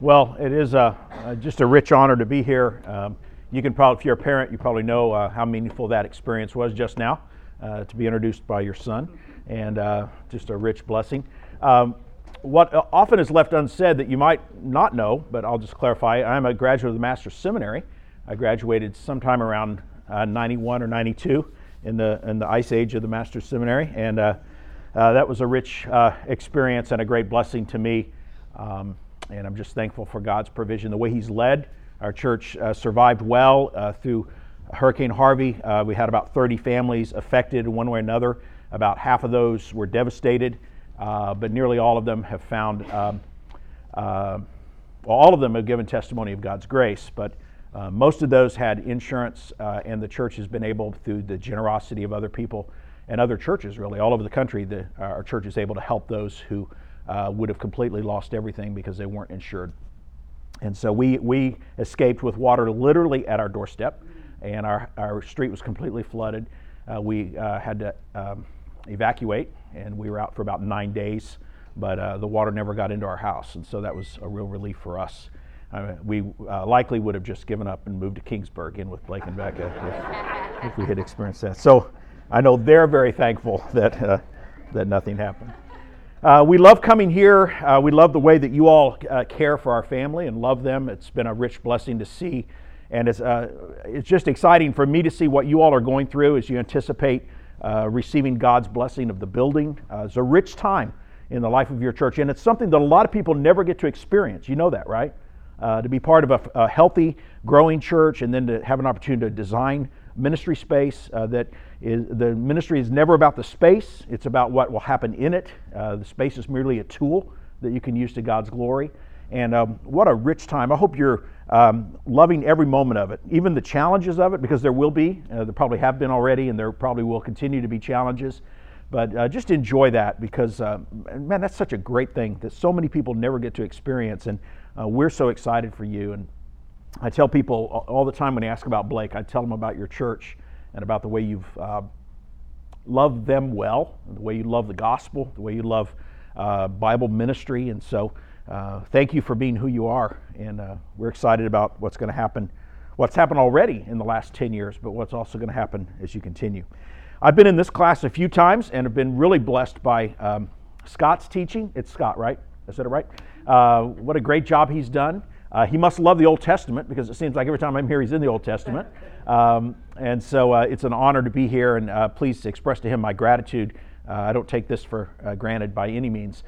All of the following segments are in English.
Well, it is a, uh, just a rich honor to be here. Um, you can probably, if you're a parent, you probably know uh, how meaningful that experience was just now uh, to be introduced by your son, and uh, just a rich blessing. Um, what often is left unsaid that you might not know, but I'll just clarify I'm a graduate of the Master's Seminary. I graduated sometime around uh, 91 or 92 in the, in the ice age of the Master's Seminary, and uh, that was a rich experience and a great blessing to me. Um, and I'm just thankful for God's provision, the way He's led. Our church uh, survived well uh, through Hurricane Harvey. Uh, we had about 30 families affected one way or another. About half of those were devastated, uh, but nearly all of them have found, um, uh, well, all of them have given testimony of God's grace, but uh, most of those had insurance, and the church has been able, through the generosity of other people and other churches, really, all over the country, the, our church is able to help those who uh, would have completely lost everything because they weren't insured. And so we, we escaped with water literally at our doorstep, and our, our street was completely flooded. Uh, we uh, had to um, evacuate, and we were out for about nine days, but uh, the water never got into our house, and so that was a real relief for us. we uh, likely would have just given up and moved to Kingsburg in with Blake and Becca if, if, we had experienced that. So I know they're very thankful that, uh, that nothing happened. Uh, we love coming here. Uh, we love the way that you all uh, care for our family and love them. It's been a rich blessing to see. And it's, uh, it's just exciting for me to see what you all are going through as you anticipate uh, receiving God's blessing of the building. Uh, it's a rich time in the life of your church, and it's something that a lot of people never get to experience. You know that, right? to be part of a, a, healthy, growing church and then to have an opportunity to design ministry space that is the ministry is never about the space, it's about what will happen in it. Uh, the space is merely a tool that you can use to God's glory. And um, what a rich time. I hope you're um, loving every moment of it, even the challenges of it, because there will be. Uh, there probably have been already, and there probably will continue to be challenges. But uh, just enjoy that because, uh, man, that's such a great thing that so many people never get to experience. And uh, we're so excited for you. And I tell people all the time when they ask about Blake, I tell them about your church and about the way you've uh, loved them well, the way you love the gospel, the way you love uh, Bible ministry. And so, uh, thank you for being who you are. And uh, we're excited about what's going to happen, what's happened already in the last 10 years, but what's also going to happen as you continue. I've been in this class a few times and have been really blessed by um, Scott's teaching. It's Scott, right? I said it right? Uh, what a great job he's done. Uh, he must love the Old Testament because it seems like every time I'm here, he's in the Old Testament. Um, and so uh, it's an honor to be here, and uh, please express to him my gratitude. Uh, I don't take this for uh, granted by any means.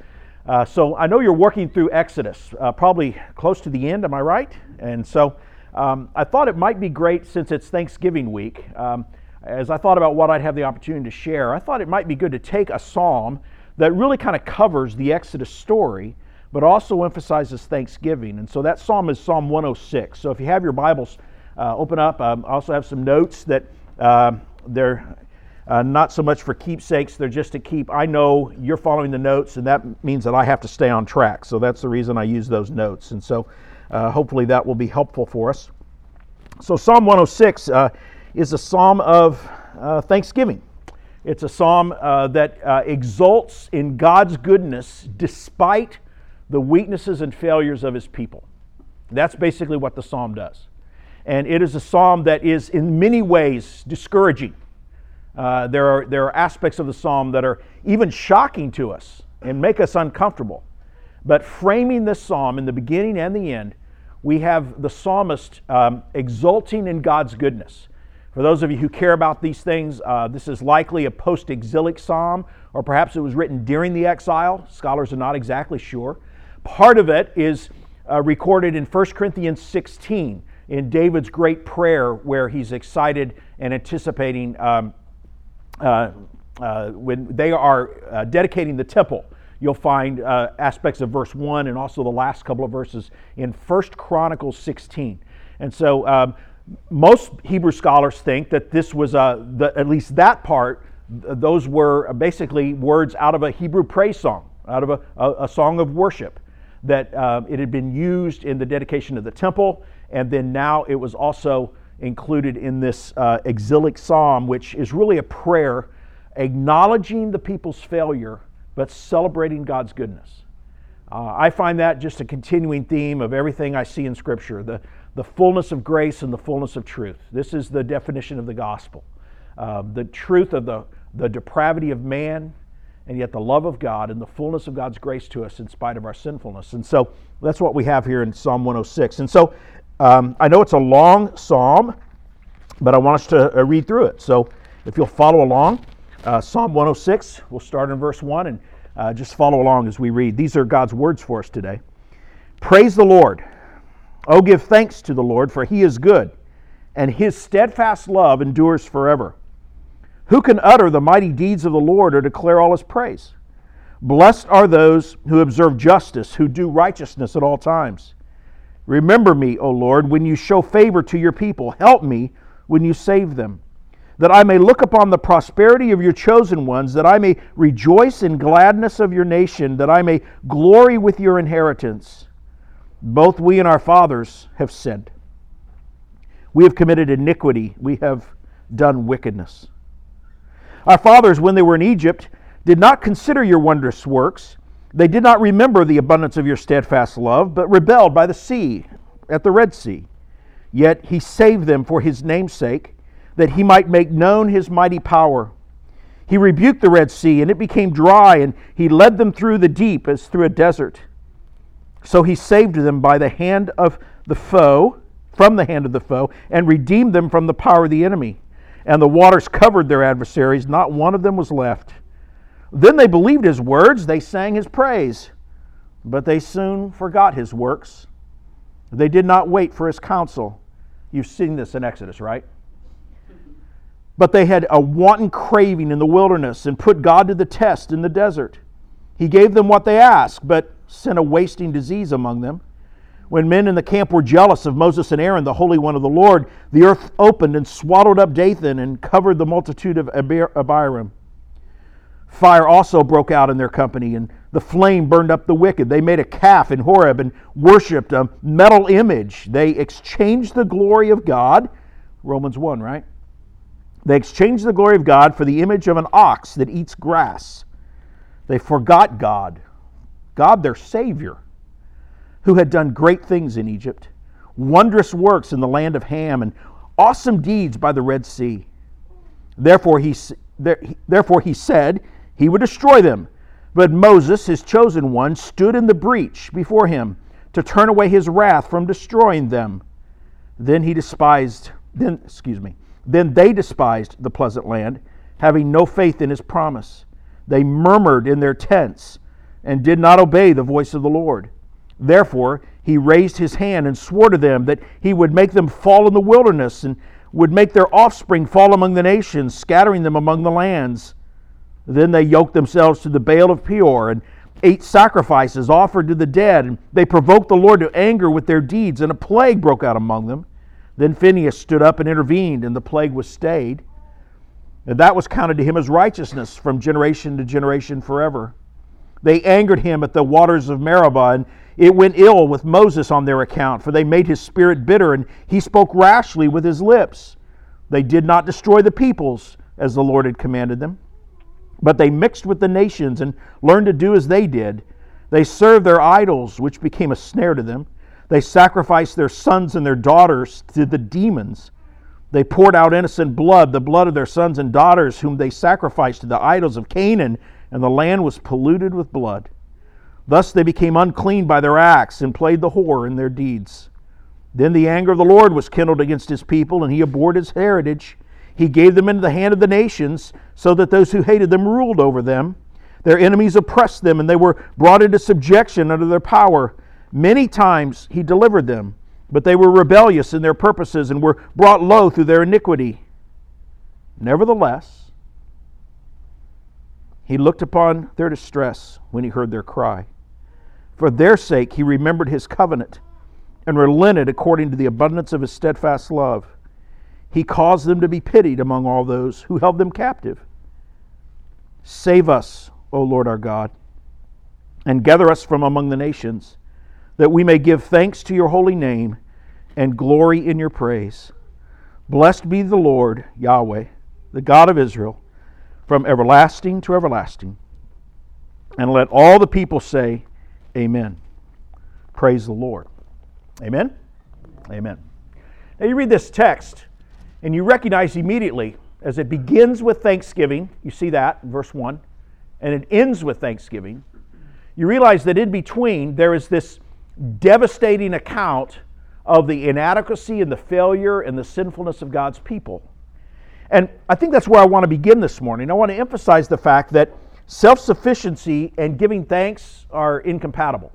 Uh, so I know you're working through Exodus, probably close to the end, am I right? And so um, I thought it might be great since it's Thanksgiving week. Um, as I thought about what I'd have the opportunity to share, I thought it might be good to take a psalm that really kind of covers the Exodus story but also emphasizes thanksgiving. And so that psalm is Psalm 106. So if you have your Bibles, uh, open up. Um, I also have some notes that uh, they're uh, not so much for keepsakes, they're just to keep. I know you're following the notes, and that means that I have to stay on track. So that's the reason I use those notes. And so uh, hopefully that will be helpful for us. So Psalm 106 uh, is a psalm of uh, thanksgiving. It's a psalm that exults in God's goodness despite the weaknesses and failures of his people. That's basically what the psalm does. And it is a psalm that is, in many ways, discouraging. Uh, there, are, there are aspects of the psalm that are even shocking to us and make us uncomfortable. But framing this psalm in the beginning and the end, we have the psalmist um, exulting in God's goodness. For those of you who care about these things, uh, this is likely a post exilic psalm, or perhaps it was written during the exile. Scholars are not exactly sure. Part of it is uh, recorded in 1 Corinthians 16 in David's great prayer, where he's excited and anticipating um, uh, uh, when they are uh, dedicating the temple. You'll find uh, aspects of verse 1 and also the last couple of verses in 1 Chronicles 16. And so um, most Hebrew scholars think that this was, uh, the, at least that part, those were basically words out of a Hebrew praise song, out of a, a, a song of worship that uh, it had been used in the dedication of the temple, and then now it was also included in this uh, exilic psalm, which is really a prayer acknowledging the people's failure but celebrating God's goodness. Uh, I find that just a continuing theme of everything I see in Scripture the, the fullness of grace and the fullness of truth. This is the definition of the gospel. Uh, the truth of the, the depravity of man, and yet the love of God and the fullness of God's grace to us in spite of our sinfulness. And so that's what we have here in Psalm 106. And so um, I know it's a long psalm, but I want us to uh, read through it. So if you'll follow along, uh, Psalm 106, we'll start in verse 1 and uh, just follow along as we read. These are God's words for us today. Praise the Lord. Oh, give thanks to the Lord, for he is good, and his steadfast love endures forever. Who can utter the mighty deeds of the Lord or declare all his praise? Blessed are those who observe justice, who do righteousness at all times. Remember me, O Lord, when you show favor to your people. Help me when you save them that I may look upon the prosperity of your chosen ones, that I may rejoice in gladness of your nation, that I may glory with your inheritance. Both we and our fathers have sinned. We have committed iniquity, we have done wickedness. Our fathers, when they were in Egypt, did not consider your wondrous works. They did not remember the abundance of your steadfast love, but rebelled by the sea, at the Red Sea. Yet he saved them for his name's sake that he might make known his mighty power. He rebuked the Red Sea, and it became dry, and he led them through the deep as through a desert. So he saved them by the hand of the foe, from the hand of the foe, and redeemed them from the power of the enemy. And the waters covered their adversaries, not one of them was left. Then they believed his words, they sang his praise, but they soon forgot his works. They did not wait for his counsel. You've seen this in Exodus, right? But they had a wanton craving in the wilderness and put God to the test in the desert. He gave them what they asked, but sent a wasting disease among them. When men in the camp were jealous of Moses and Aaron, the Holy One of the Lord, the earth opened and swallowed up Dathan and covered the multitude of Abiram. Fire also broke out in their company, and the flame burned up the wicked. They made a calf in Horeb and worshipped a metal image. They exchanged the glory of God, Romans 1, right? They exchanged the glory of God for the image of an ox that eats grass. They forgot God, God their Savior, who had done great things in Egypt, wondrous works in the land of Ham, and awesome deeds by the Red Sea. Therefore he, therefore he said he would destroy them. But Moses, his chosen one, stood in the breach before him to turn away his wrath from destroying them. Then he despised, then, excuse me, then they despised the pleasant land, having no faith in his promise. They murmured in their tents and did not obey the voice of the Lord. Therefore, he raised his hand and swore to them that he would make them fall in the wilderness and would make their offspring fall among the nations, scattering them among the lands. Then they yoked themselves to the Baal of Peor and ate sacrifices offered to the dead. And they provoked the Lord to anger with their deeds, and a plague broke out among them. Then Phinehas stood up and intervened, and the plague was stayed. And that was counted to him as righteousness from generation to generation forever. They angered him at the waters of Meribah, and it went ill with Moses on their account, for they made his spirit bitter, and he spoke rashly with his lips. They did not destroy the peoples, as the Lord had commanded them, but they mixed with the nations and learned to do as they did. They served their idols, which became a snare to them. They sacrificed their sons and their daughters to the demons. They poured out innocent blood, the blood of their sons and daughters, whom they sacrificed to the idols of Canaan, and the land was polluted with blood. Thus they became unclean by their acts and played the whore in their deeds. Then the anger of the Lord was kindled against his people, and he abhorred his heritage. He gave them into the hand of the nations, so that those who hated them ruled over them. Their enemies oppressed them, and they were brought into subjection under their power. Many times he delivered them, but they were rebellious in their purposes and were brought low through their iniquity. Nevertheless, he looked upon their distress when he heard their cry. For their sake he remembered his covenant and relented according to the abundance of his steadfast love. He caused them to be pitied among all those who held them captive. Save us, O Lord our God, and gather us from among the nations that we may give thanks to your holy name and glory in your praise. Blessed be the Lord, Yahweh, the God of Israel, from everlasting to everlasting. And let all the people say, Amen. Praise the Lord. Amen. Amen. Now you read this text and you recognize immediately as it begins with thanksgiving, you see that in verse 1, and it ends with thanksgiving. You realize that in between there is this devastating account of the inadequacy and the failure and the sinfulness of God's people. And I think that's where I want to begin this morning. I want to emphasize the fact that self sufficiency and giving thanks are incompatible.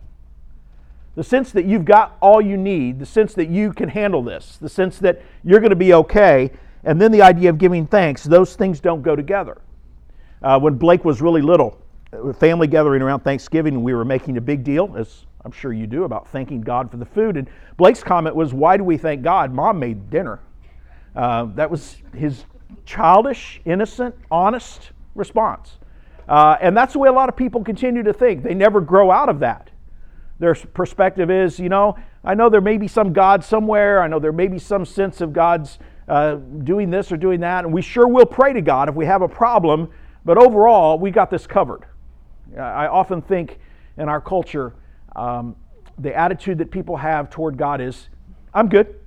The sense that you've got all you need, the sense that you can handle this, the sense that you're going to be okay, and then the idea of giving thanks, those things don't go together. Uh, when Blake was really little, family gathering around Thanksgiving, we were making a big deal, as I'm sure you do, about thanking God for the food. And Blake's comment was, Why do we thank God? Mom made dinner. Uh, that was his childish, innocent, honest response. Uh, and that's the way a lot of people continue to think. They never grow out of that. Their perspective is, you know, I know there may be some God somewhere. I know there may be some sense of God's uh, doing this or doing that. And we sure will pray to God if we have a problem. But overall, we got this covered. I often think in our culture, um, the attitude that people have toward God is, I'm good.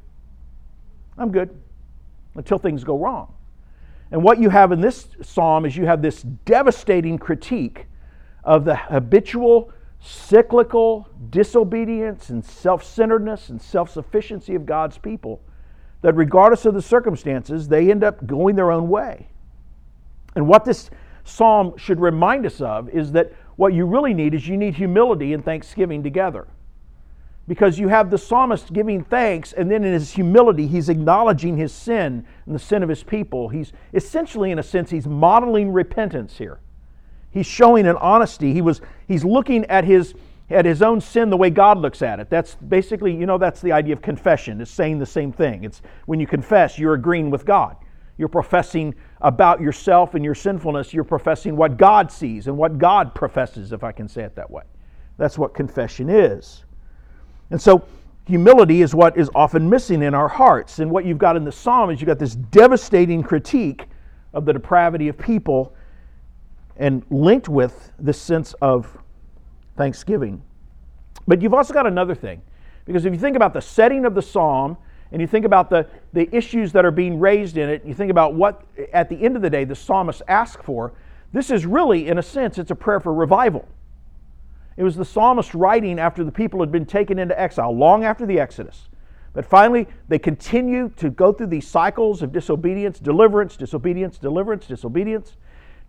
I'm good until things go wrong. And what you have in this psalm is you have this devastating critique of the habitual, cyclical disobedience and self centeredness and self sufficiency of God's people, that regardless of the circumstances, they end up going their own way. And what this psalm should remind us of is that what you really need is you need humility and thanksgiving together because you have the psalmist giving thanks, and then in his humility, he's acknowledging his sin and the sin of his people. He's essentially, in a sense, he's modeling repentance here. He's showing an honesty. He was, he's looking at his, at his own sin the way God looks at it. That's basically, you know, that's the idea of confession. It's saying the same thing. It's when you confess, you're agreeing with God. You're professing about yourself and your sinfulness. You're professing what God sees and what God professes, if I can say it that way. That's what confession is. And so humility is what is often missing in our hearts. And what you've got in the psalm is you've got this devastating critique of the depravity of people and linked with this sense of thanksgiving. But you've also got another thing. Because if you think about the setting of the psalm and you think about the, the issues that are being raised in it, you think about what, at the end of the day, the psalmist asks for, this is really, in a sense, it's a prayer for revival. It was the psalmist writing after the people had been taken into exile, long after the Exodus. But finally, they continue to go through these cycles of disobedience, deliverance, disobedience, deliverance, disobedience,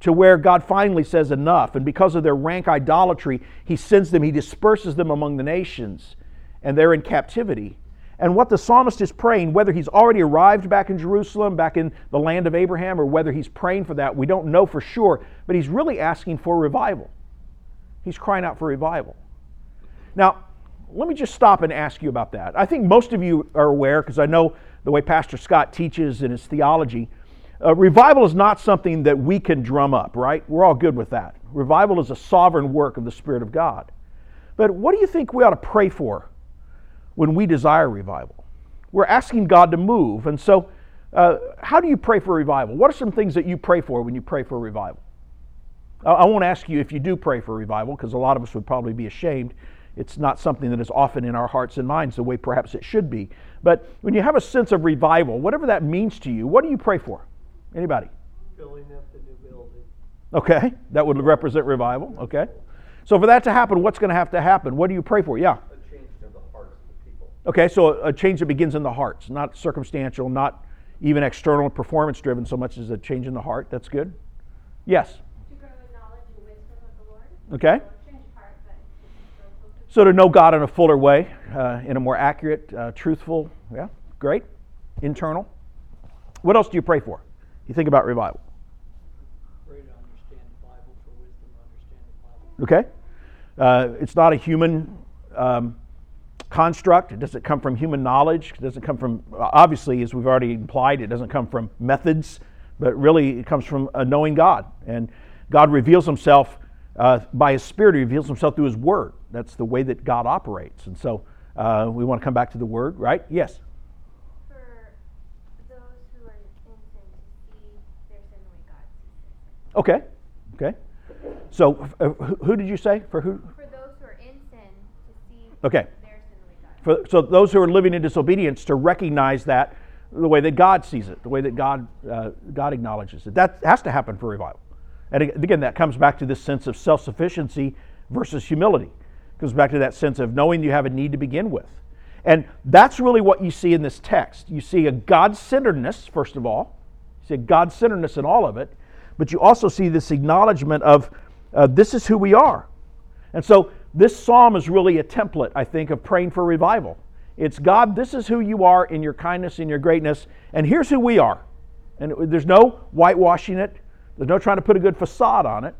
to where God finally says enough. And because of their rank idolatry, He sends them, He disperses them among the nations, and they're in captivity. And what the psalmist is praying, whether he's already arrived back in Jerusalem, back in the land of Abraham, or whether he's praying for that, we don't know for sure, but he's really asking for revival. He's crying out for revival. Now, let me just stop and ask you about that. I think most of you are aware, because I know the way Pastor Scott teaches in his theology, uh, revival is not something that we can drum up, right? We're all good with that. Revival is a sovereign work of the Spirit of God. But what do you think we ought to pray for when we desire revival? We're asking God to move. And so, uh, how do you pray for revival? What are some things that you pray for when you pray for revival? I won't ask you if you do pray for revival, because a lot of us would probably be ashamed. It's not something that is often in our hearts and minds the way perhaps it should be. But when you have a sense of revival, whatever that means to you, what do you pray for? Anybody? Filling up the new building. Okay, that would represent revival. Okay. So for that to happen, what's going to have to happen? What do you pray for? Yeah. A change in the hearts of the people. Okay, so a change that begins in the hearts, not circumstantial, not even external performance driven so much as a change in the heart. That's good. Yes. Okay? So to know God in a fuller way, uh, in a more accurate, uh, truthful, yeah, great. Internal. What else do you pray for? You think about revival. Pray to understand the Bible for wisdom, understand the Bible. Okay? Uh, it's not a human um, construct. It doesn't come from human knowledge. It doesn't come from, obviously, as we've already implied, it doesn't come from methods, but really it comes from a knowing God. And God reveals himself uh, by His Spirit, He reveals Himself through His Word. That's the way that God operates. And so uh, we want to come back to the Word, right? Yes? For those who are in sin to see their sin the way God sees Okay, okay. So uh, who did you say? For who? For those who are in sin to see Okay. their sin got. For, so those who are living in disobedience to recognize that the way that God sees it, the way that God uh, God acknowledges it. That has to happen for revival. And again, that comes back to this sense of self-sufficiency versus humility. It back to that sense of knowing you have a need to begin with. And that's really what you see in this text. You see a God-centeredness, first of all. You see a God-centeredness in all of it, but you also see this acknowledgement of uh, this is who we are. And so this psalm is really a template, I think, of praying for revival. It's God, this is who you are in your kindness, and your greatness, and here's who we are. And there's no whitewashing it, there's no trying to put a good facade on it.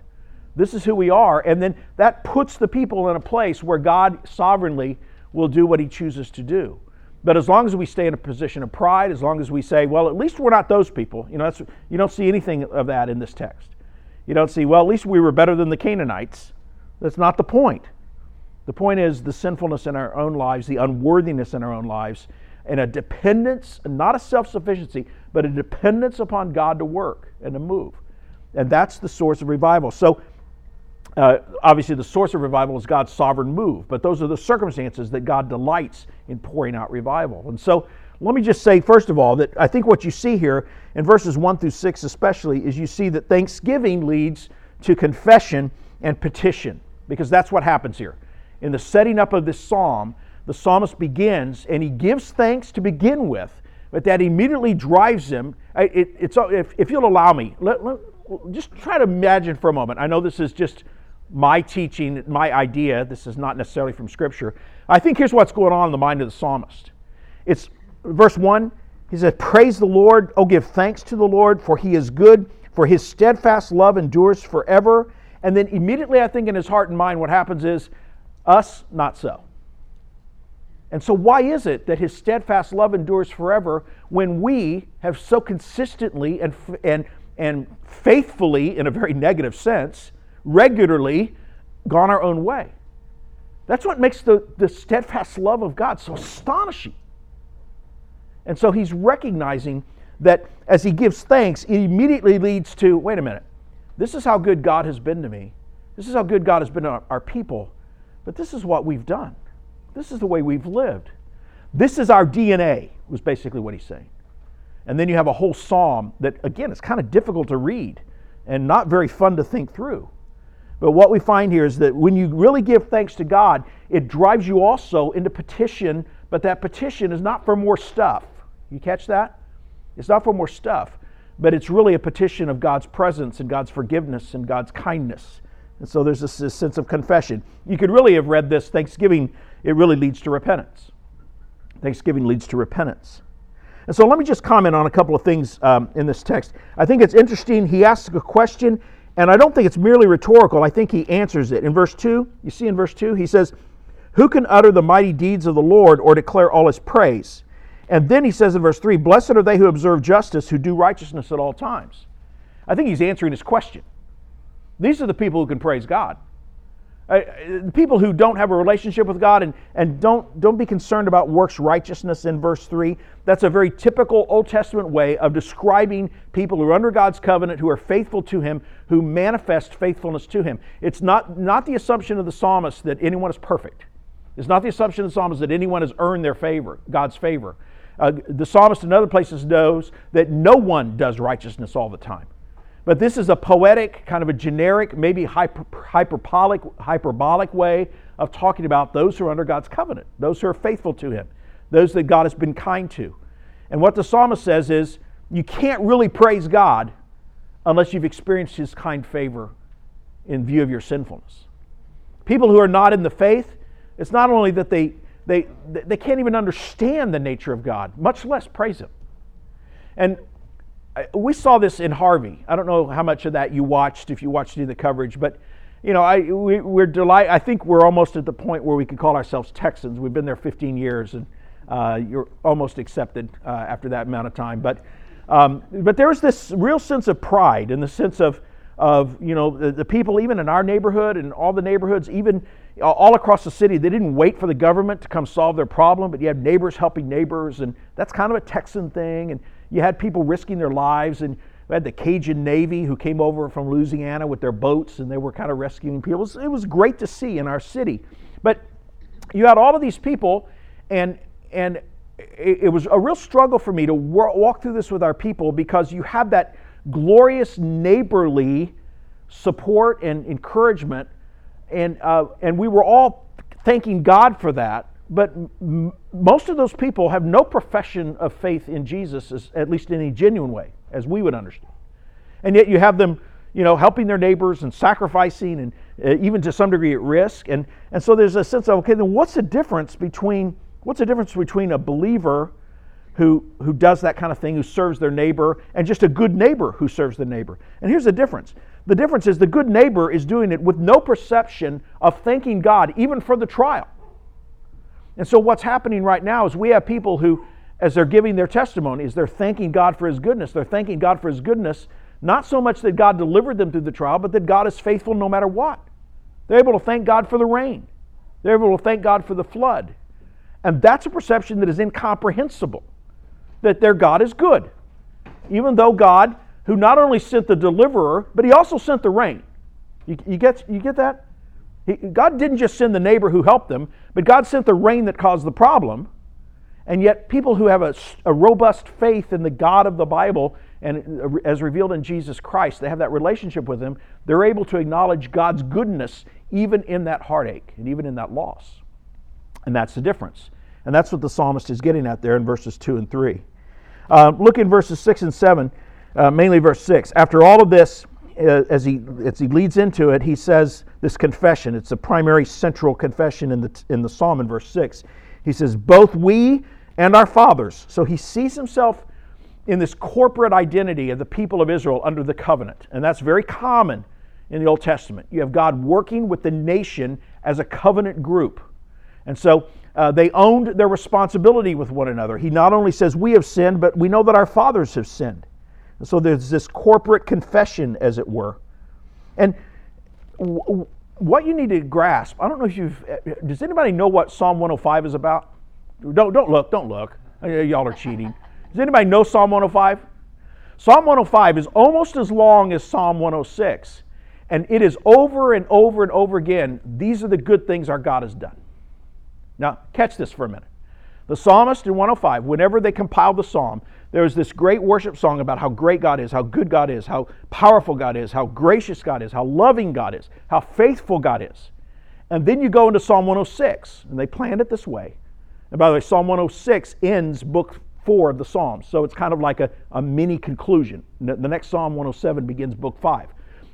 This is who we are. And then that puts the people in a place where God sovereignly will do what he chooses to do. But as long as we stay in a position of pride, as long as we say, well, at least we're not those people, you know, that's, you don't see anything of that in this text. You don't see, well, at least we were better than the Canaanites. That's not the point. The point is the sinfulness in our own lives, the unworthiness in our own lives, and a dependence, not a self sufficiency, but a dependence upon God to work and to move. And that's the source of revival. So, uh, obviously, the source of revival is God's sovereign move, but those are the circumstances that God delights in pouring out revival. And so, let me just say, first of all, that I think what you see here in verses 1 through 6, especially, is you see that thanksgiving leads to confession and petition, because that's what happens here. In the setting up of this psalm, the psalmist begins and he gives thanks to begin with, but that immediately drives him. It, it's, if, if you'll allow me, let, let- just try to imagine for a moment. I know this is just my teaching, my idea. This is not necessarily from Scripture. I think here's what's going on in the mind of the psalmist. It's verse 1. He says, Praise the Lord. Oh, give thanks to the Lord, for he is good, for his steadfast love endures forever. And then immediately, I think in his heart and mind, what happens is, us, not so. And so, why is it that his steadfast love endures forever when we have so consistently and, and, and faithfully, in a very negative sense, regularly gone our own way? That's what makes the, the steadfast love of God so astonishing. And so he's recognizing that as he gives thanks, it immediately leads to wait a minute, this is how good God has been to me. This is how good God has been to our, our people. But this is what we've done. This is the way we've lived. This is our DNA, was basically what he's saying. And then you have a whole psalm that, again, is kind of difficult to read and not very fun to think through. But what we find here is that when you really give thanks to God, it drives you also into petition, but that petition is not for more stuff. You catch that? It's not for more stuff, but it's really a petition of God's presence and God's forgiveness and God's kindness. And so there's this, this sense of confession. You could really have read this Thanksgiving, it really leads to repentance. Thanksgiving leads to repentance. And so let me just comment on a couple of things um, in this text. I think it's interesting. He asks a question, and I don't think it's merely rhetorical. I think he answers it. In verse 2, you see in verse 2, he says, Who can utter the mighty deeds of the Lord or declare all his praise? And then he says in verse 3, Blessed are they who observe justice, who do righteousness at all times. I think he's answering his question. These are the people who can praise God. Uh, people who don't have a relationship with God and, and don't, don't be concerned about works righteousness in verse 3, that's a very typical Old Testament way of describing people who are under God's covenant, who are faithful to Him, who manifest faithfulness to Him. It's not, not the assumption of the psalmist that anyone is perfect. It's not the assumption of the psalmist that anyone has earned their favor, God's favor. Uh, the psalmist in other places knows that no one does righteousness all the time. But this is a poetic, kind of a generic, maybe hyper, hyperbolic, hyperbolic way of talking about those who are under God's covenant, those who are faithful to Him, those that God has been kind to. And what the psalmist says is you can't really praise God unless you've experienced His kind favor in view of your sinfulness. People who are not in the faith, it's not only that they, they, they can't even understand the nature of God, much less praise Him. And we saw this in Harvey. I don't know how much of that you watched, if you watched any of the coverage, but you know, I we, we're delight. I think we're almost at the point where we could call ourselves Texans. We've been there 15 years, and uh, you're almost accepted uh, after that amount of time. But um, but there's this real sense of pride, and the sense of of you know the, the people even in our neighborhood and all the neighborhoods, even all across the city, they didn't wait for the government to come solve their problem, but you have neighbors helping neighbors, and that's kind of a Texan thing. And you had people risking their lives, and we had the Cajun Navy who came over from Louisiana with their boats, and they were kind of rescuing people. It was, it was great to see in our city. But you had all of these people, and and it, it was a real struggle for me to wa- walk through this with our people because you have that glorious neighborly support and encouragement, and uh, and we were all thanking God for that. But m- most of those people have no profession of faith in Jesus, as, at least in a genuine way, as we would understand. And yet you have them, you know, helping their neighbors and sacrificing and uh, even to some degree at risk. And, and so there's a sense of, okay, then what's the difference between, what's the difference between a believer who, who does that kind of thing, who serves their neighbor, and just a good neighbor who serves the neighbor? And here's the difference. The difference is the good neighbor is doing it with no perception of thanking God, even for the trial. And so what's happening right now is we have people who, as they're giving their testimonies, they're thanking God for his goodness. They're thanking God for his goodness, not so much that God delivered them through the trial, but that God is faithful no matter what. They're able to thank God for the rain. They're able to thank God for the flood. And that's a perception that is incomprehensible, that their God is good. Even though God, who not only sent the deliverer, but he also sent the rain. You, you get, you get that? He, God didn't just send the neighbor who helped them, but God sent the rain that caused the problem. And yet, people who have a, a robust faith in the God of the Bible and uh, as revealed in Jesus Christ, they have that relationship with Him, they're able to acknowledge God's goodness even in that heartache and even in that loss. And that's the difference. And that's what the psalmist is getting at there in verses 2 and 3. Uh, look in verses 6 and 7, uh, mainly verse 6. After all of this, as, he, as he leads into it, he says this confession. It's a primary central confession in the, in the psalm in verse 6. He says, Both we and our fathers. So he sees himself in this corporate identity of the people of Israel under the covenant. And that's very common in the Old Testament. You have God working with the nation as a covenant group. And so uh, they owned their responsibility with one another. He not only says, We have sinned, but we know that our fathers have sinned. And so there's this corporate confession, as it were. And w- what you need to grasp, I don't know if you've, eh, eh, does anybody know what Psalm 105 is about? Don't, don't look, don't look. Eh, y'all are cheating. Does anybody know Psalm 105? Psalm 105 is almost as long as Psalm 106. And it is over and over and over again. These are the good things our God has done. Now, catch this for a minute. The psalmist in 105, whenever they compiled the psalm, there was this great worship song about how great God is, how good God is, how powerful God is, how gracious God is, how loving God is, how faithful God is. And then you go into Psalm 106, and they planned it this way. And by the way, Psalm 106 ends book four of the Psalms. So it's kind of like a, a mini conclusion. The next Psalm 107 begins book five.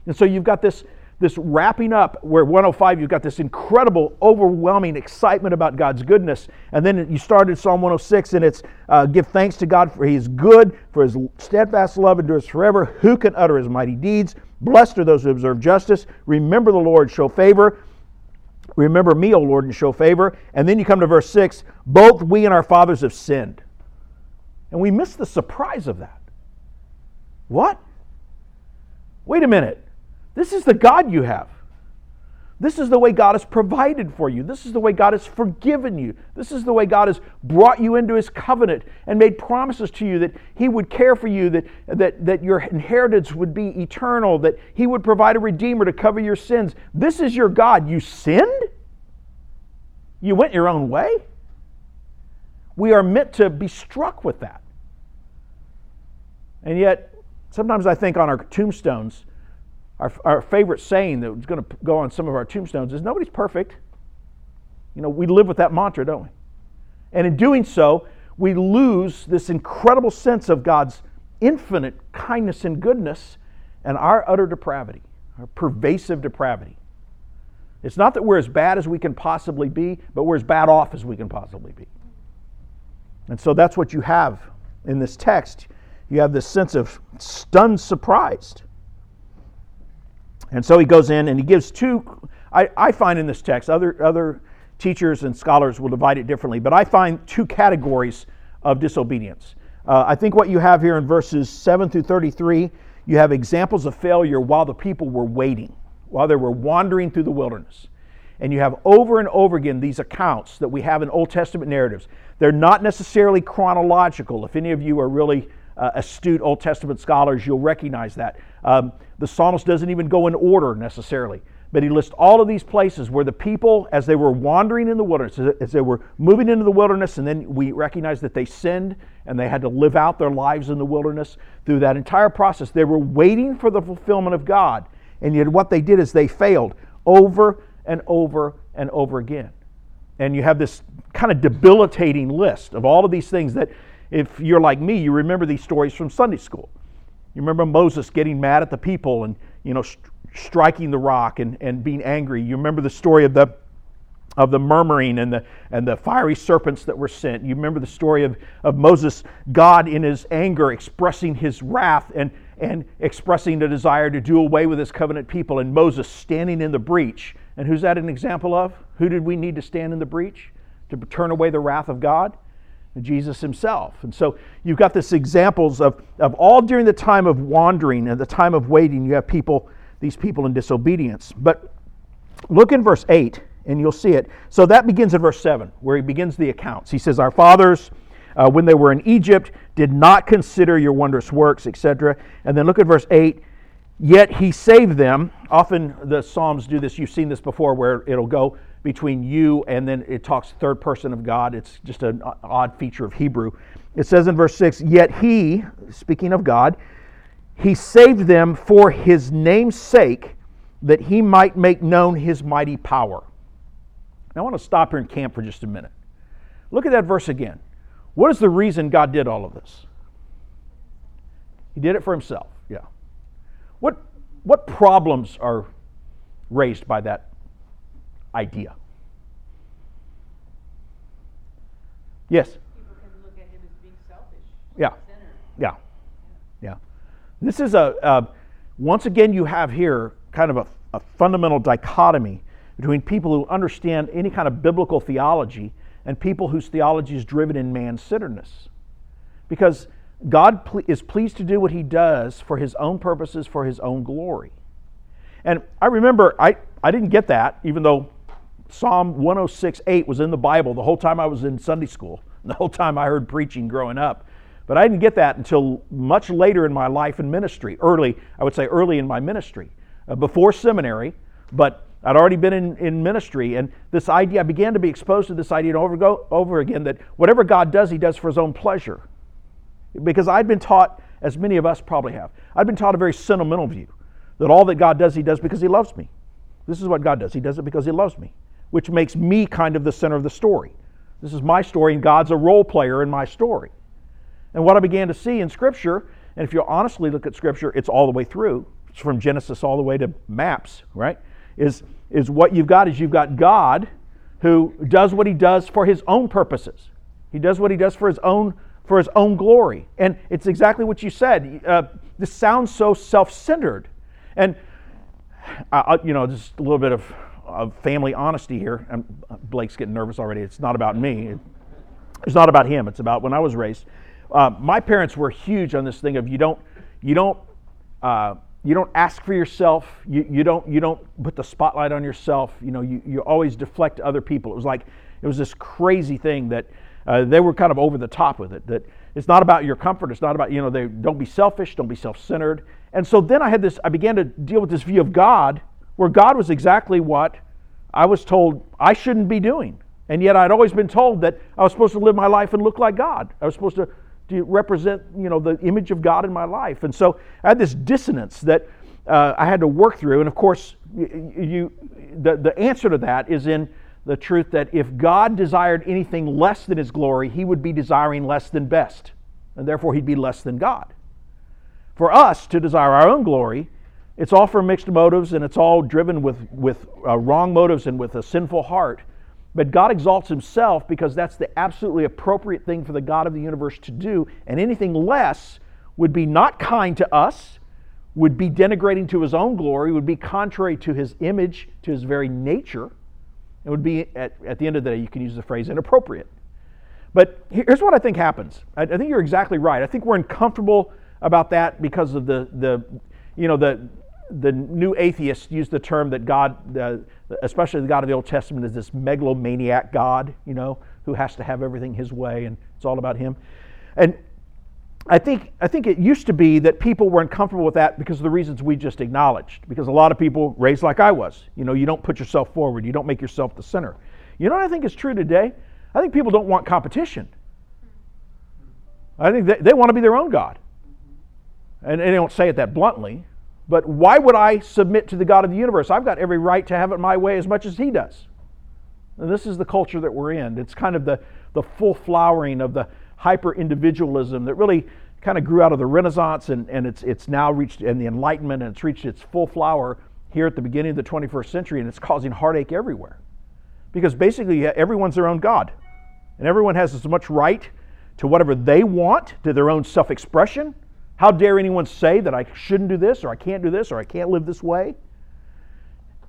And so you've got this, this wrapping up where 105, you've got this incredible, overwhelming excitement about God's goodness. And then you started Psalm 106, and it's uh, give thanks to God for He is good, for His steadfast love endures forever. Who can utter His mighty deeds? Blessed are those who observe justice. Remember the Lord, show favor. Remember me, O Lord, and show favor. And then you come to verse 6 both we and our fathers have sinned. And we miss the surprise of that. What? Wait a minute. This is the God you have. This is the way God has provided for you. This is the way God has forgiven you. This is the way God has brought you into His covenant and made promises to you that He would care for you, that, that, that your inheritance would be eternal, that He would provide a Redeemer to cover your sins. This is your God. You sinned? You went your own way? We are meant to be struck with that. And yet, sometimes I think on our tombstones, our, our favorite saying that is going to go on some of our tombstones is nobody's perfect. You know, we live with that mantra, don't we? And in doing so, we lose this incredible sense of God's infinite kindness and goodness and our utter depravity, our pervasive depravity. It's not that we're as bad as we can possibly be, but we're as bad off as we can possibly be. And so that's what you have in this text. You have this sense of stunned surprised. And so he goes in and he gives two. I, I find in this text, other, other teachers and scholars will divide it differently, but I find two categories of disobedience. Uh, I think what you have here in verses 7 through 33, you have examples of failure while the people were waiting, while they were wandering through the wilderness. And you have over and over again these accounts that we have in Old Testament narratives. They're not necessarily chronological. If any of you are really uh, astute Old Testament scholars, you'll recognize that. Um, the psalmist doesn't even go in order necessarily. but he lists all of these places where the people, as they were wandering in the wilderness, as they were moving into the wilderness, and then we recognize that they sinned and they had to live out their lives in the wilderness. Through that entire process, they were waiting for the fulfillment of God. And yet, what they did is they failed over and over and over again. And you have this kind of debilitating list of all of these things that, if you're like me, you remember these stories from Sunday school. You remember Moses getting mad at the people and, you know, st- striking the rock and, and being angry. You remember the story of the of the murmuring and the and the fiery serpents that were sent. You remember the story of, of Moses, God in his anger expressing his wrath and, and expressing the desire to do away with his covenant people, and Moses standing in the breach. And who's that an example of? Who did we need to stand in the breach to turn away the wrath of God? Jesus himself. And so you've got this examples of, of all during the time of wandering and the time of waiting, you have people, these people in disobedience. But look in verse 8 and you'll see it. So that begins in verse 7, where he begins the accounts. He says, Our fathers, uh, when they were in Egypt, did not consider your wondrous works, etc. And then look at verse 8. Yet he saved them. Often the Psalms do this. You've seen this before, where it'll go between you and then it talks third person of God. It's just an odd feature of Hebrew. It says in verse 6 Yet he, speaking of God, he saved them for his name's sake, that he might make known his mighty power. Now I want to stop here and camp for just a minute. Look at that verse again. What is the reason God did all of this? He did it for himself, yeah. What, what problems are raised by that being selfish. Yeah. Yeah. Yeah. This is a, uh, once again, you have here kind of a, a fundamental dichotomy between people who understand any kind of biblical theology and people whose theology is driven in man centeredness. Because God ple- is pleased to do what he does for his own purposes, for his own glory. And I remember, I, I didn't get that, even though Psalm 106 8 was in the Bible the whole time I was in Sunday school, the whole time I heard preaching growing up. But I didn't get that until much later in my life and ministry, early, I would say early in my ministry, uh, before seminary, but I'd already been in, in ministry. And this idea, I began to be exposed to this idea over, go, over again that whatever God does, He does for His own pleasure. Because I'd been taught, as many of us probably have, I'd been taught a very sentimental view that all that God does, He does because He loves me. This is what God does. He does it because He loves me which makes me kind of the center of the story. This is my story, and God's a role player in my story. And what I began to see in Scripture, and if you honestly look at Scripture, it's all the way through, it's from Genesis all the way to maps, right? Is, is what you've got is you've got God who does what he does for his own purposes. He does what he does for his own for his own glory. And it's exactly what you said. Uh, this sounds so self-centered. And uh, you know, just a little bit of of family honesty here. And Blake's getting nervous already. It's not about me. It's not about him. It's about when I was raised. Uh, my parents were huge on this thing of you don't you don't uh, you don't ask for yourself. You, you don't you don't put the spotlight on yourself. You know you, you always deflect to other people. It was like it was this crazy thing that uh, they were kind of over the top with it. That it's not about your comfort. It's not about you know they don't be selfish. Don't be self-centered. And so then I had this. I began to deal with this view of God where God was exactly what I was told I shouldn't be doing. And yet I'd always been told that I was supposed to live my life and look like God. I was supposed to, to represent, you know, the image of God in my life. And so I had this dissonance that uh, I had to work through. And of course, you, the, the answer to that is in the truth that if God desired anything less than his glory, he would be desiring less than best. And therefore, he'd be less than God. For us to desire our own glory it's all for mixed motives and it's all driven with, with uh, wrong motives and with a sinful heart. But God exalts himself because that's the absolutely appropriate thing for the God of the universe to do. And anything less would be not kind to us, would be denigrating to his own glory, would be contrary to his image, to his very nature, It would be, at, at the end of the day, you can use the phrase inappropriate. But here's what I think happens. I, I think you're exactly right. I think we're uncomfortable about that because of the, the you know, the, the new atheists use the term that God, uh, especially the God of the Old Testament, is this megalomaniac God, you know, who has to have everything his way and it's all about him. And I think, I think it used to be that people were uncomfortable with that because of the reasons we just acknowledged. Because a lot of people raised like I was. You know, you don't put yourself forward, you don't make yourself the center. You know what I think is true today? I think people don't want competition. I think they, they want to be their own God. And, and they don't say it that bluntly. But why would I submit to the God of the universe? I've got every right to have it my way as much as He does. And this is the culture that we're in. It's kind of the, the full flowering of the hyper individualism that really kind of grew out of the Renaissance and, and it's, it's now reached, and the Enlightenment, and it's reached its full flower here at the beginning of the 21st century, and it's causing heartache everywhere. Because basically, everyone's their own God, and everyone has as much right to whatever they want, to their own self expression. How dare anyone say that I shouldn't do this, or I can't do this, or I can't live this way?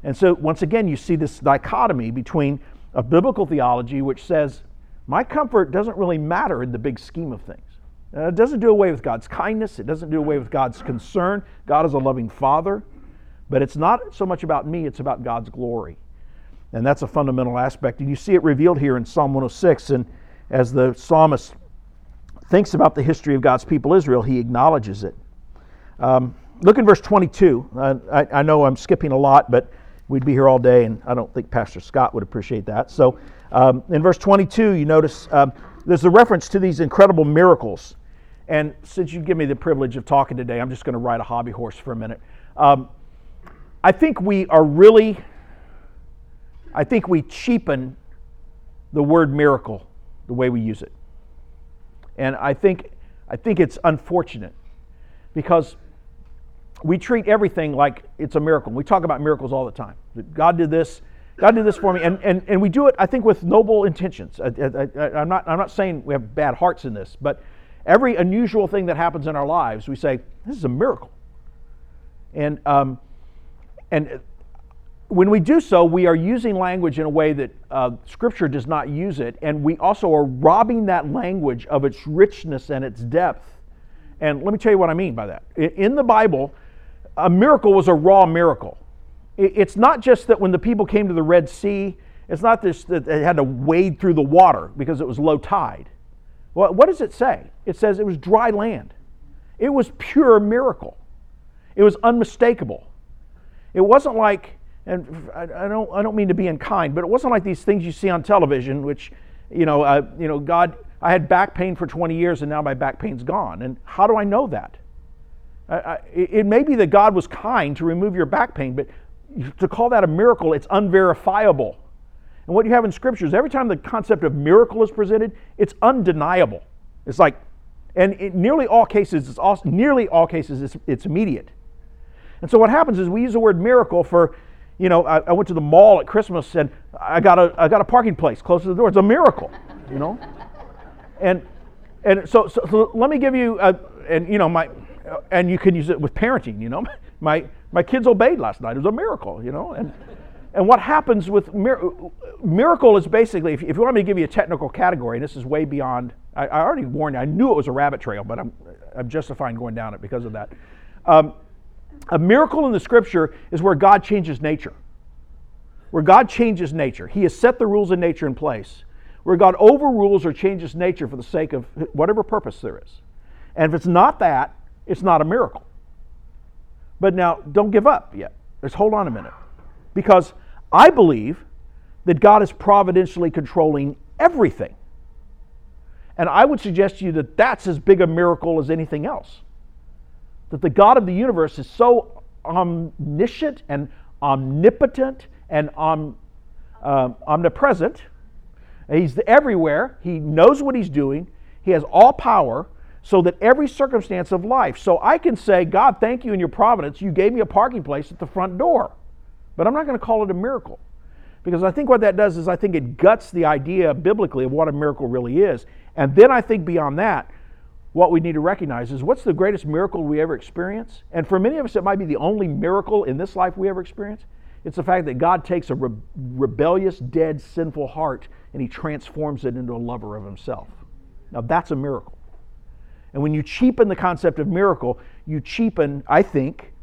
And so, once again, you see this dichotomy between a biblical theology which says my comfort doesn't really matter in the big scheme of things. Uh, it doesn't do away with God's kindness, it doesn't do away with God's concern. God is a loving Father, but it's not so much about me, it's about God's glory. And that's a fundamental aspect. And you see it revealed here in Psalm 106. And as the psalmist thinks about the history of God's people Israel, he acknowledges it. Um, look in verse 22. Uh, I, I know I'm skipping a lot, but we'd be here all day, and I don't think Pastor Scott would appreciate that. So um, in verse 22, you notice um, there's a reference to these incredible miracles. And since you give me the privilege of talking today, I'm just going to ride a hobby horse for a minute. Um, I think we are really, I think we cheapen the word miracle the way we use it. And I think, I think it's unfortunate because we treat everything like it's a miracle. We talk about miracles all the time. God did this, God did this for me, and, and, and we do it, I think, with noble intentions. I, am not, I'm not saying we have bad hearts in this, but every unusual thing that happens in our lives, we say, this is a miracle. And, um, and when we do so, we are using language in a way that uh, Scripture does not use it, and we also are robbing that language of its richness and its depth. And let me tell you what I mean by that. In the Bible, a miracle was a raw miracle. It's not just that when the people came to the Red Sea, it's not just that they had to wade through the water because it was low tide. Well, what does it say? It says it was dry land. It was pure miracle. It was unmistakable. It wasn't like, and I don't, I don't mean to be unkind, but it wasn't like these things you see on television, which, you know, uh, you know, God, I had back pain for 20 years and now my back pain's gone. And how do I know that? I, I, it may be that God was kind to remove your back pain, but to call that a miracle, it's unverifiable. And what you have in Scripture is every time the concept of miracle is presented, it's undeniable. It's like, and in nearly all cases, it's also, nearly all cases, it's, it's immediate. And so what happens is we use the word miracle for, you know, I, I, went to the mall at Christmas and I got a, I got a parking place close to the door. It's a miracle, you know. and and so, so, so let me give you, a, and you know, my, and you can use it with parenting. You know, my my kids obeyed last night. It was a miracle, you know. And, and what happens with mir- miracle is basically, if, if, you want me to give you a technical category, and this is way beyond, I, I, already warned you, I knew it was a rabbit trail, but I'm, I'm justifying going down it because of that. Um, a miracle in the scripture is where God changes nature. Where God changes nature. He has set the rules of nature in place. Where God overrules or changes nature for the sake of whatever purpose there is. And if it's not that, it's not a miracle. But now, don't give up yet. Just hold on a minute. Because I believe that God is providentially controlling everything. And I would suggest to you that that's as big a miracle as anything else. That the God of the universe is so omniscient and omnipotent and om, uh, omnipresent. He's everywhere. He knows what he's doing. He has all power so that every circumstance of life. So I can say, God, thank you in your providence. You gave me a parking place at the front door. But I'm not going to call it a miracle. Because I think what that does is I think it guts the idea biblically of what a miracle really is. And then I think beyond that, what we need to recognize is what's the greatest miracle we ever experience? And for many of us, it might be the only miracle in this life we ever experience. It's the fact that God takes a re- rebellious, dead, sinful heart and he transforms it into a lover of himself. Now, that's a miracle. And when you cheapen the concept of miracle, you cheapen, I think,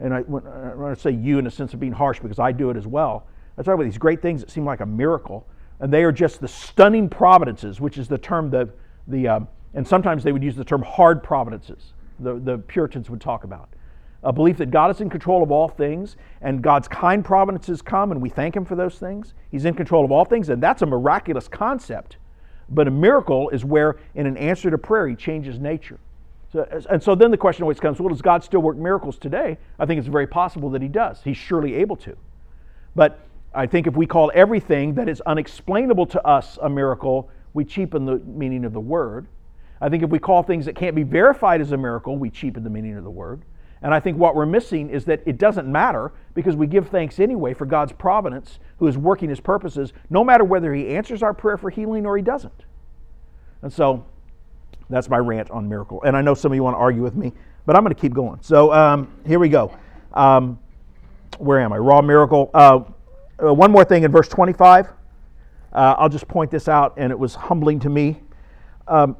and I, when, I say you in a sense of being harsh because I do it as well. I talk about these great things that seem like a miracle, and they are just the stunning providences, which is the term the, the, um, and sometimes they would use the term hard providences, the, the Puritans would talk about. A belief that God is in control of all things and God's kind providences come and we thank Him for those things. He's in control of all things, and that's a miraculous concept. But a miracle is where, in an answer to prayer, He changes nature. So, and so then the question always comes well, does God still work miracles today? I think it's very possible that He does. He's surely able to. But I think if we call everything that is unexplainable to us a miracle, we cheapen the meaning of the word. I think if we call things that can't be verified as a miracle, we cheapen the meaning of the word. And I think what we're missing is that it doesn't matter because we give thanks anyway for God's providence, who is working his purposes, no matter whether he answers our prayer for healing or he doesn't. And so that's my rant on miracle. And I know some of you want to argue with me, but I'm going to keep going. So um, here we go. Um, where am I? Raw miracle. Uh, uh, one more thing in verse 25. Uh, I'll just point this out, and it was humbling to me. Um,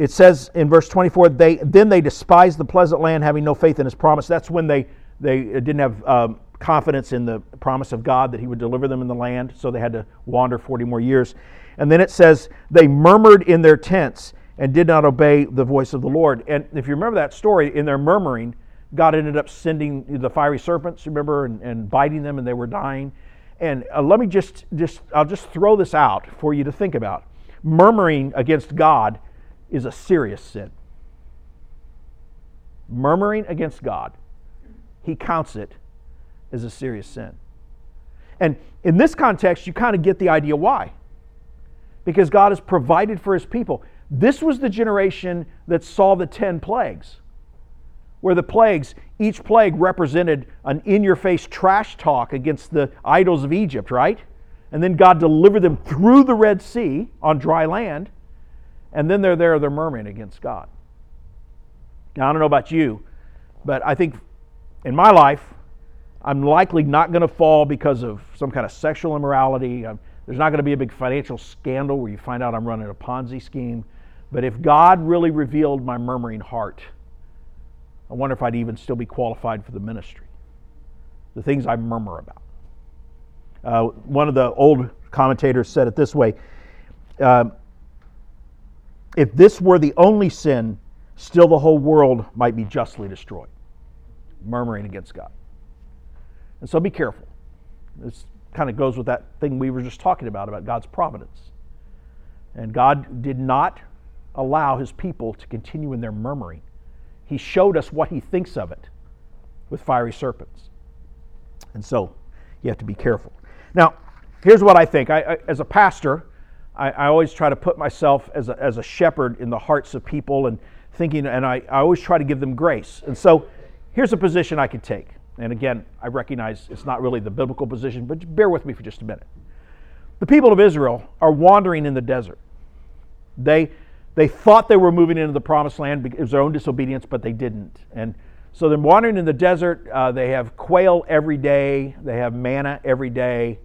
it says in verse 24, they then they despised the pleasant land, having no faith in his promise. That's when they they didn't have um, confidence in the promise of God that he would deliver them in the land, so they had to wander 40 more years. And then it says they murmured in their tents and did not obey the voice of the Lord. And if you remember that story, in their murmuring, God ended up sending the fiery serpents, remember, and, and biting them, and they were dying. And uh, let me just, just, I'll just throw this out for you to think about. Murmuring against God is a serious sin. Murmuring against God, He counts it as a serious sin. And in this context, you kind of get the idea why. Because God has provided for His people. This was the generation that saw the 10 plagues where the plagues, each plague represented an in your face trash talk against the idols of Egypt, right? And then God delivered them through the Red Sea on dry land. And then they're there, they're murmuring against God. Now, I don't know about you, but I think in my life, I'm likely not going to fall because of some kind of sexual immorality. I'm, there's not going to be a big financial scandal where you find out I'm running a Ponzi scheme. But if God really revealed my murmuring heart, I wonder if I'd even still be qualified for the ministry. The things I murmur about. Uh, one of the old commentators said it this way uh, If this were the only sin, still the whole world might be justly destroyed. Murmuring against God. And so be careful. This kind of goes with that thing we were just talking about, about God's providence. And God did not allow his people to continue in their murmuring he showed us what he thinks of it with fiery serpents. And so you have to be careful. Now, here's what I think. I, I, as a pastor, I, I, always try to put myself as a, as a shepherd in the hearts of people and thinking, and I, I always try to give them grace. And so here's a position I could take. And again, I recognize it's not really the biblical position, but bear with me for just a minute. The people of Israel are wandering in the desert. They, they thought they were moving into the promised land because was their own disobedience, but they didn't. And so they're wandering in the desert. Uh, they have quail every day, they have manna every day.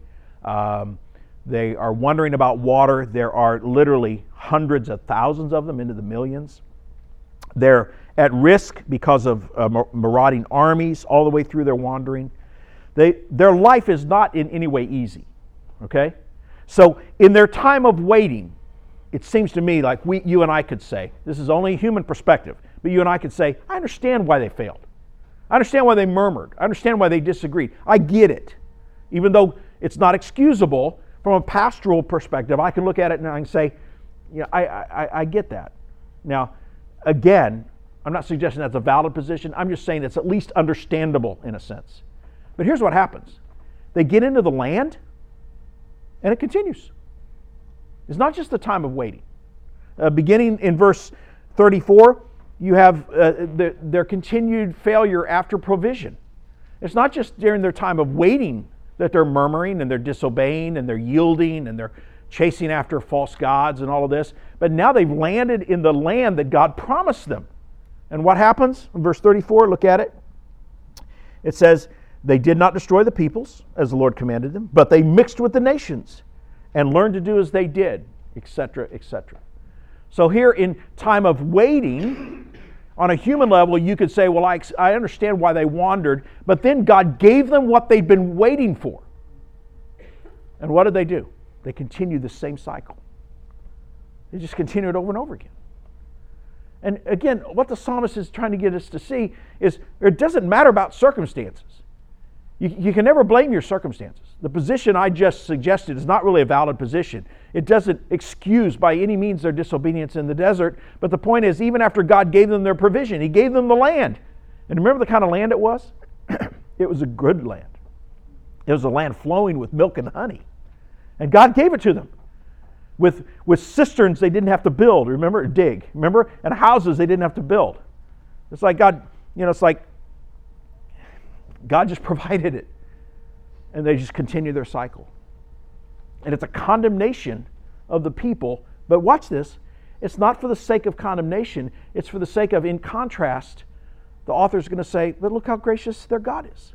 Um, they are wondering about water. There are literally hundreds of thousands of them, into the millions. They're at risk because of uh, marauding armies all the way through their wandering. They, their life is not in any way easy. Okay? So, in their time of waiting, it seems to me like we, you and I could say, this is only a human perspective, but you and I could say, I understand why they failed. I understand why they murmured. I understand why they disagreed. I get it. Even though it's not excusable from a pastoral perspective, I can look at it and I can say, you know, I, I, I get that. Now, again, I'm not suggesting that's a valid position. I'm just saying it's at least understandable in a sense. But here's what happens they get into the land and it continues. It's not just the time of waiting. Uh, beginning in verse 34, you have uh, the, their continued failure after provision. It's not just during their time of waiting that they're murmuring and they're disobeying and they're yielding and they're chasing after false gods and all of this, but now they've landed in the land that God promised them. And what happens? In verse 34, look at it. It says, They did not destroy the peoples, as the Lord commanded them, but they mixed with the nations and learned to do as they did, etc., etc. So, here in time of waiting, on a human level, you could say, Well, I, I understand why they wandered, but then God gave them what they'd been waiting for. And what did they do? They continued the same cycle. They just continue it over and over again. And again, what the psalmist is trying to get us to see is it doesn't matter about circumstances. You, you can never blame your circumstances. The position I just suggested is not really a valid position. It doesn't excuse by any means their disobedience in the desert. But the point is, even after God gave them their provision, He gave them the land. And remember the kind of land it was? it was a good land, it was a land flowing with milk and honey. And God gave it to them with, with cisterns they didn't have to build, remember? Dig, remember? And houses they didn't have to build. It's like God, you know, it's like God just provided it. And they just continue their cycle. And it's a condemnation of the people. But watch this it's not for the sake of condemnation, it's for the sake of, in contrast, the author's going to say, but look how gracious their God is.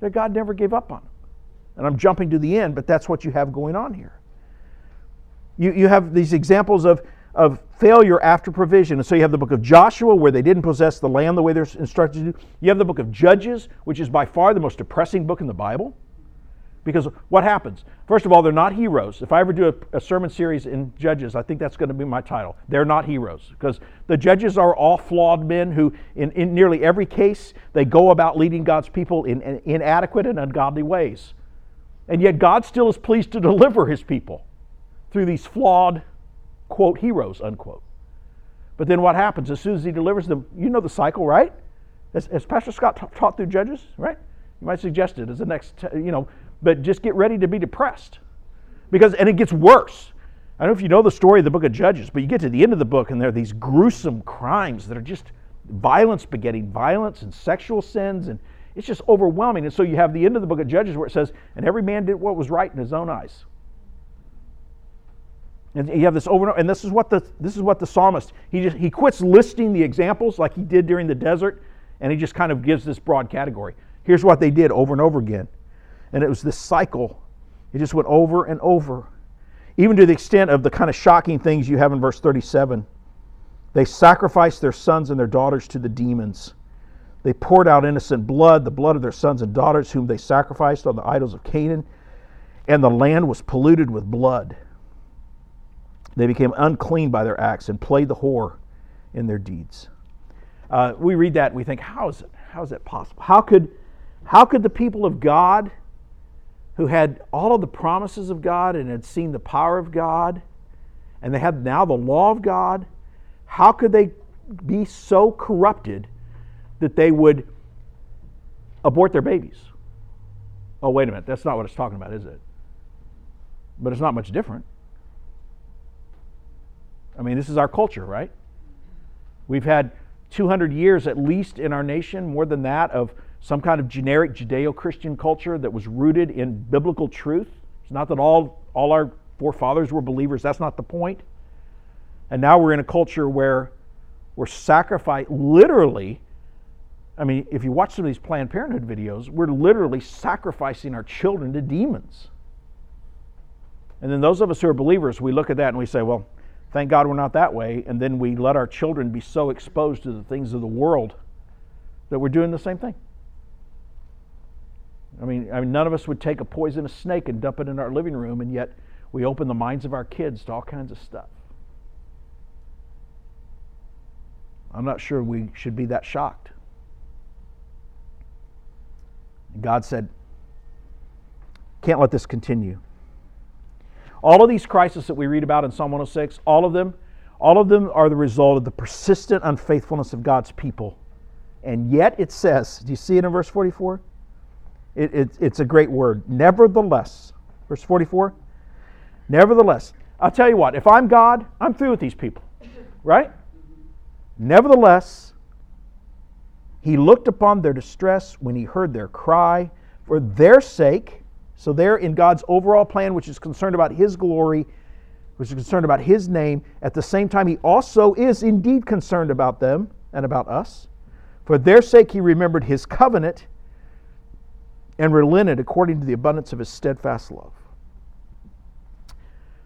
Their God never gave up on them. And I'm jumping to the end, but that's what you have going on here. You, you have these examples of, of failure after provision. And so you have the book of Joshua, where they didn't possess the land the way they're instructed to. You have the book of Judges, which is by far the most depressing book in the Bible. Because what happens? First of all, they're not heroes. If I ever do a, a sermon series in Judges, I think that's going to be my title. They're not heroes. Because the judges are all flawed men who, in, in nearly every case, they go about leading God's people in, in inadequate and ungodly ways. And yet God still is pleased to deliver his people through these flawed, quote, heroes, unquote. But then what happens? As soon as he delivers them, you know the cycle, right? As, as Pastor Scott t- taught through Judges, right? You might suggest it as the next, you know, but just get ready to be depressed. Because, and it gets worse. I don't know if you know the story of the book of Judges, but you get to the end of the book and there are these gruesome crimes that are just violence begetting violence and sexual sins, and it's just overwhelming. And so you have the end of the book of Judges where it says, and every man did what was right in his own eyes. And you have this over and over, and this is what the this is what the psalmist he just he quits listing the examples like he did during the desert, and he just kind of gives this broad category. Here's what they did over and over again. And it was this cycle. It just went over and over. Even to the extent of the kind of shocking things you have in verse 37. They sacrificed their sons and their daughters to the demons. They poured out innocent blood, the blood of their sons and daughters, whom they sacrificed on the idols of Canaan, and the land was polluted with blood. They became unclean by their acts and played the whore in their deeds. Uh, we read that and we think, how is it? How is that possible? How could, how could the people of God, who had all of the promises of God and had seen the power of God, and they had now the law of God, how could they be so corrupted that they would abort their babies? Oh, wait a minute. That's not what it's talking about, is it? But it's not much different. I mean, this is our culture, right? We've had 200 years at least in our nation, more than that, of some kind of generic Judeo Christian culture that was rooted in biblical truth. It's not that all, all our forefathers were believers, that's not the point. And now we're in a culture where we're sacrificing, literally, I mean, if you watch some of these Planned Parenthood videos, we're literally sacrificing our children to demons. And then those of us who are believers, we look at that and we say, well, Thank God we're not that way. And then we let our children be so exposed to the things of the world that we're doing the same thing. I mean, I mean, none of us would take a poisonous snake and dump it in our living room, and yet we open the minds of our kids to all kinds of stuff. I'm not sure we should be that shocked. God said, can't let this continue. All of these crises that we read about in Psalm 106, all of them, all of them are the result of the persistent unfaithfulness of God's people. And yet it says, do you see it in verse 44? It, it, it's a great word. Nevertheless, verse 44, nevertheless, I'll tell you what, if I'm God, I'm through with these people, right? Nevertheless, he looked upon their distress when he heard their cry. For their sake, so, there in God's overall plan, which is concerned about His glory, which is concerned about His name, at the same time, He also is indeed concerned about them and about us. For their sake, He remembered His covenant and relented according to the abundance of His steadfast love.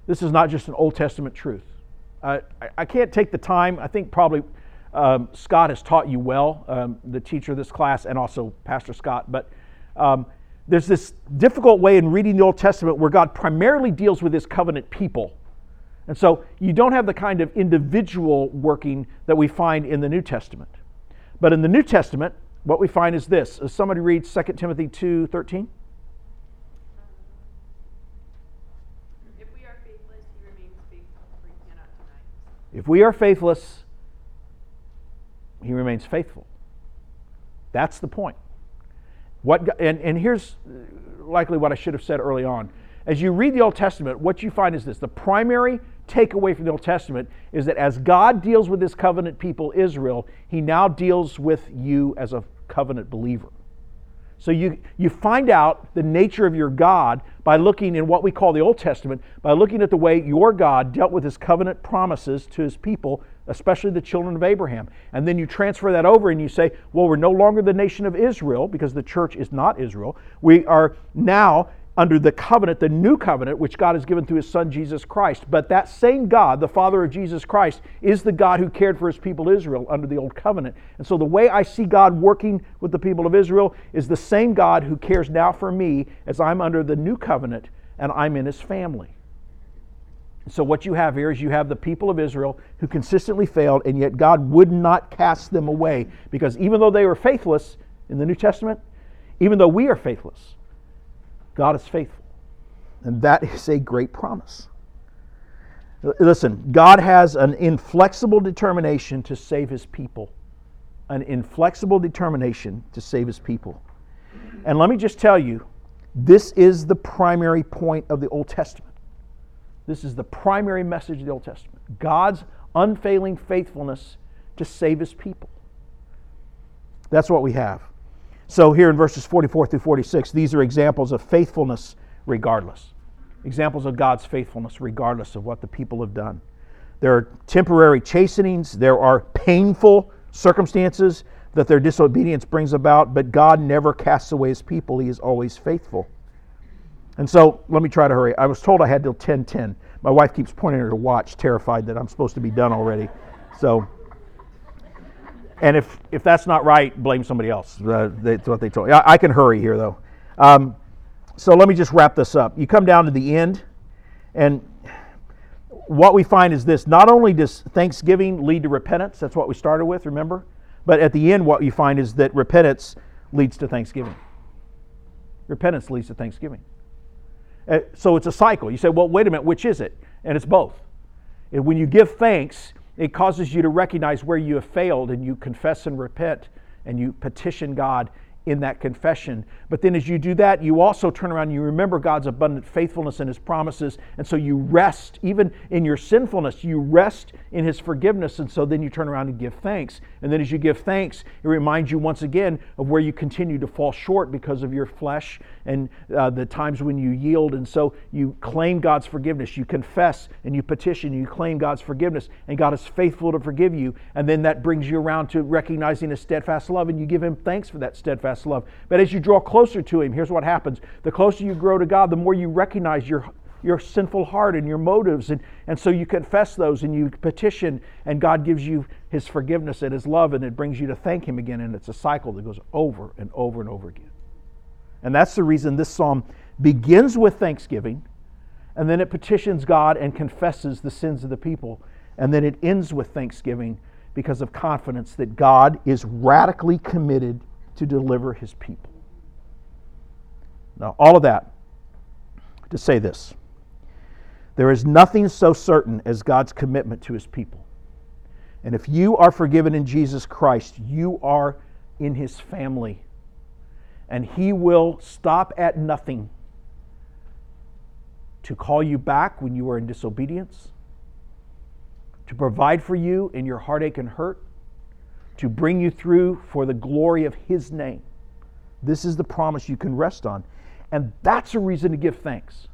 This is not just an Old Testament truth. I, I, can't take the time, I think probably um, Scott has taught you well, um, the teacher of this class, and also Pastor Scott, but. Um, there's this difficult way in reading the Old Testament where God primarily deals with his covenant people. And so you don't have the kind of individual working that we find in the New Testament. But in the New Testament, what we find is this. As somebody reads 2 Timothy 2 13. If we are faithless, he remains faithful, for he cannot deny. If we are faithless, he remains faithful. That's the point. What, and, and here's likely what I should have said early on. As you read the Old Testament, what you find is this the primary takeaway from the Old Testament is that as God deals with his covenant people, Israel, he now deals with you as a covenant believer. So you, you find out the nature of your God by looking in what we call the Old Testament, by looking at the way your God dealt with his covenant promises to his people, especially the children of Abraham. And then you transfer that over and you say, well, we're no longer the nation of Israel because the church is not Israel. We are now under the covenant, the new covenant, which God has given through his son Jesus Christ. But that same God, the Father of Jesus Christ, is the God who cared for his people Israel under the old covenant. And so the way I see God working with the people of Israel is the same God who cares now for me as I'm under the new covenant and I'm in his family. So, what you have here is you have the people of Israel who consistently failed, and yet God would not cast them away because even though they were faithless in the New Testament, even though we are faithless, God is faithful. And that is a great promise. Listen, God has an inflexible determination to save his people. An inflexible determination to save his people. And let me just tell you, this is the primary point of the Old Testament. This is the primary message of the Old Testament God's unfailing faithfulness to save his people. That's what we have. So, here in verses 44 through 46, these are examples of faithfulness regardless. Examples of God's faithfulness regardless of what the people have done. There are temporary chastenings, there are painful circumstances that their disobedience brings about, but God never casts away his people. He is always faithful. And so, let me try to hurry. I was told I had till 10:10. My wife keeps pointing at her watch, terrified that I'm supposed to be done already. So, and if, if that's not right, blame somebody else. Uh, that's what they told me. I, I can hurry here, though. Um, so let me just wrap this up. You come down to the end, and what we find is this not only does thanksgiving lead to repentance, that's what we started with, remember? But at the end, what you find is that repentance leads to thanksgiving. Repentance leads to thanksgiving. Uh, so it's a cycle. You say, well, wait a minute, which is it? And it's both. And when you give thanks, it causes you to recognize where you have failed and you confess and repent and you petition God in that confession. But then as you do that, you also turn around and you remember God's abundant faithfulness and his promises. And so you rest, even in your sinfulness, you rest in his forgiveness. And so then you turn around and give thanks. And then as you give thanks, it reminds you once again of where you continue to fall short because of your flesh and uh, the times when you yield. And so you claim God's forgiveness. You confess and you petition. You claim God's forgiveness. And God is faithful to forgive you. And then that brings you around to recognizing his steadfast love. And you give him thanks for that steadfast love. But as you draw closer to Him, here's what happens. The closer you grow to God, the more you recognize your, your sinful heart and your motives. And, and so you confess those and you petition, and God gives you His forgiveness and His love, and it brings you to thank Him again. And it's a cycle that goes over and over and over again. And that's the reason this psalm begins with thanksgiving, and then it petitions God and confesses the sins of the people. And then it ends with thanksgiving because of confidence that God is radically committed to deliver his people. Now, all of that to say this there is nothing so certain as God's commitment to his people. And if you are forgiven in Jesus Christ, you are in his family. And he will stop at nothing to call you back when you are in disobedience, to provide for you in your heartache and hurt, to bring you through for the glory of His name. This is the promise you can rest on. And that's a reason to give thanks.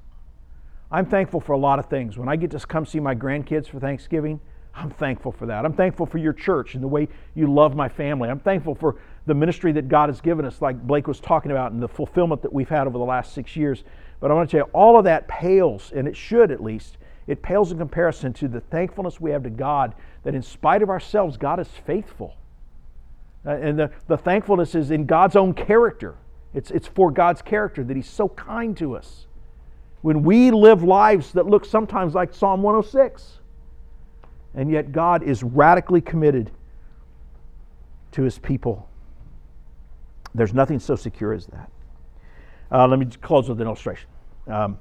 I'm thankful for a lot of things. When I get to come see my grandkids for Thanksgiving, I'm thankful for that. I'm thankful for your church and the way you love my family. I'm thankful for the ministry that God has given us, like Blake was talking about, and the fulfillment that we've had over the last six years. But I want to tell you, all of that pales, and it should at least, it pales in comparison to the thankfulness we have to God that in spite of ourselves, God is faithful. Uh, and the, the thankfulness is in God's own character. It's, it's for God's character that He's so kind to us. When we live lives that look sometimes like Psalm 106. And yet, God is radically committed to his people. There's nothing so secure as that. Uh, let me close with an illustration. Um,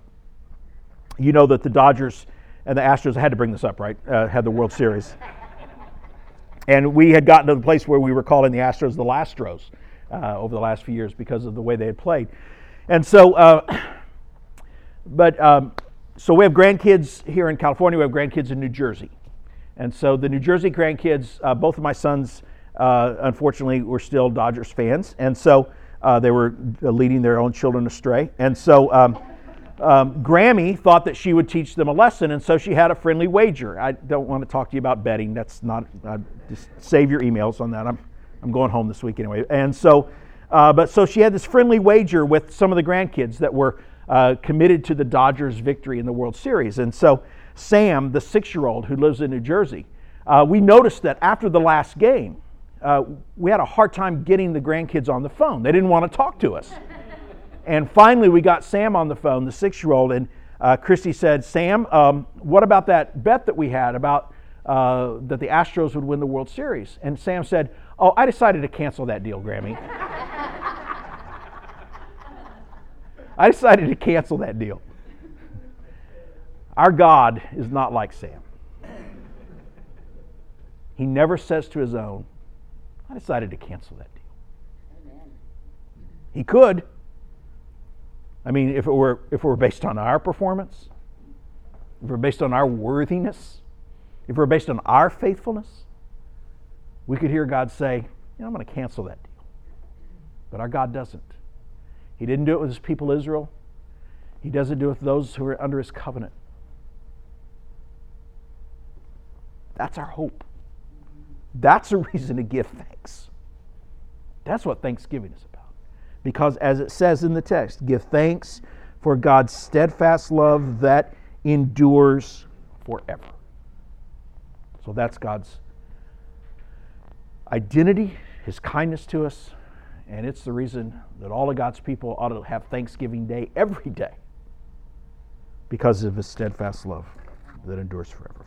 you know that the Dodgers and the Astros, I had to bring this up, right? Uh, had the World Series. And we had gotten to the place where we were calling the Astros the Lastros uh, over the last few years because of the way they had played. And so, uh, but um, so we have grandkids here in California. We have grandkids in New Jersey, and so the New Jersey grandkids, uh, both of my sons, uh, unfortunately, were still Dodgers fans, and so uh, they were leading their own children astray. And so, um, um, Grammy thought that she would teach them a lesson, and so she had a friendly wager. I don't want to talk to you about betting. That's not. Uh, just save your emails on that. I'm I'm going home this week anyway, and so. Uh, but so she had this friendly wager with some of the grandkids that were uh, committed to the Dodgers' victory in the World Series. And so Sam, the six-year-old who lives in New Jersey, uh, we noticed that after the last game, uh, we had a hard time getting the grandkids on the phone. They didn't want to talk to us. and finally, we got Sam on the phone, the six-year-old, and uh, Christy said, "Sam, um, what about that bet that we had about?" Uh, that the Astros would win the World Series. And Sam said, Oh, I decided to cancel that deal, Grammy. I decided to cancel that deal. Our God is not like Sam. He never says to his own, I decided to cancel that deal. He could. I mean, if it were if it were based on our performance, if it were based on our worthiness, if we're based on our faithfulness, we could hear God say, you know, I'm going to cancel that deal. But our God doesn't. He didn't do it with his people Israel. He doesn't do it with those who are under his covenant. That's our hope. That's a reason to give thanks. That's what Thanksgiving is about. Because as it says in the text, give thanks for God's steadfast love that endures forever. So that's God's identity, His kindness to us, and it's the reason that all of God's people ought to have Thanksgiving Day every day because of His steadfast love that endures forever.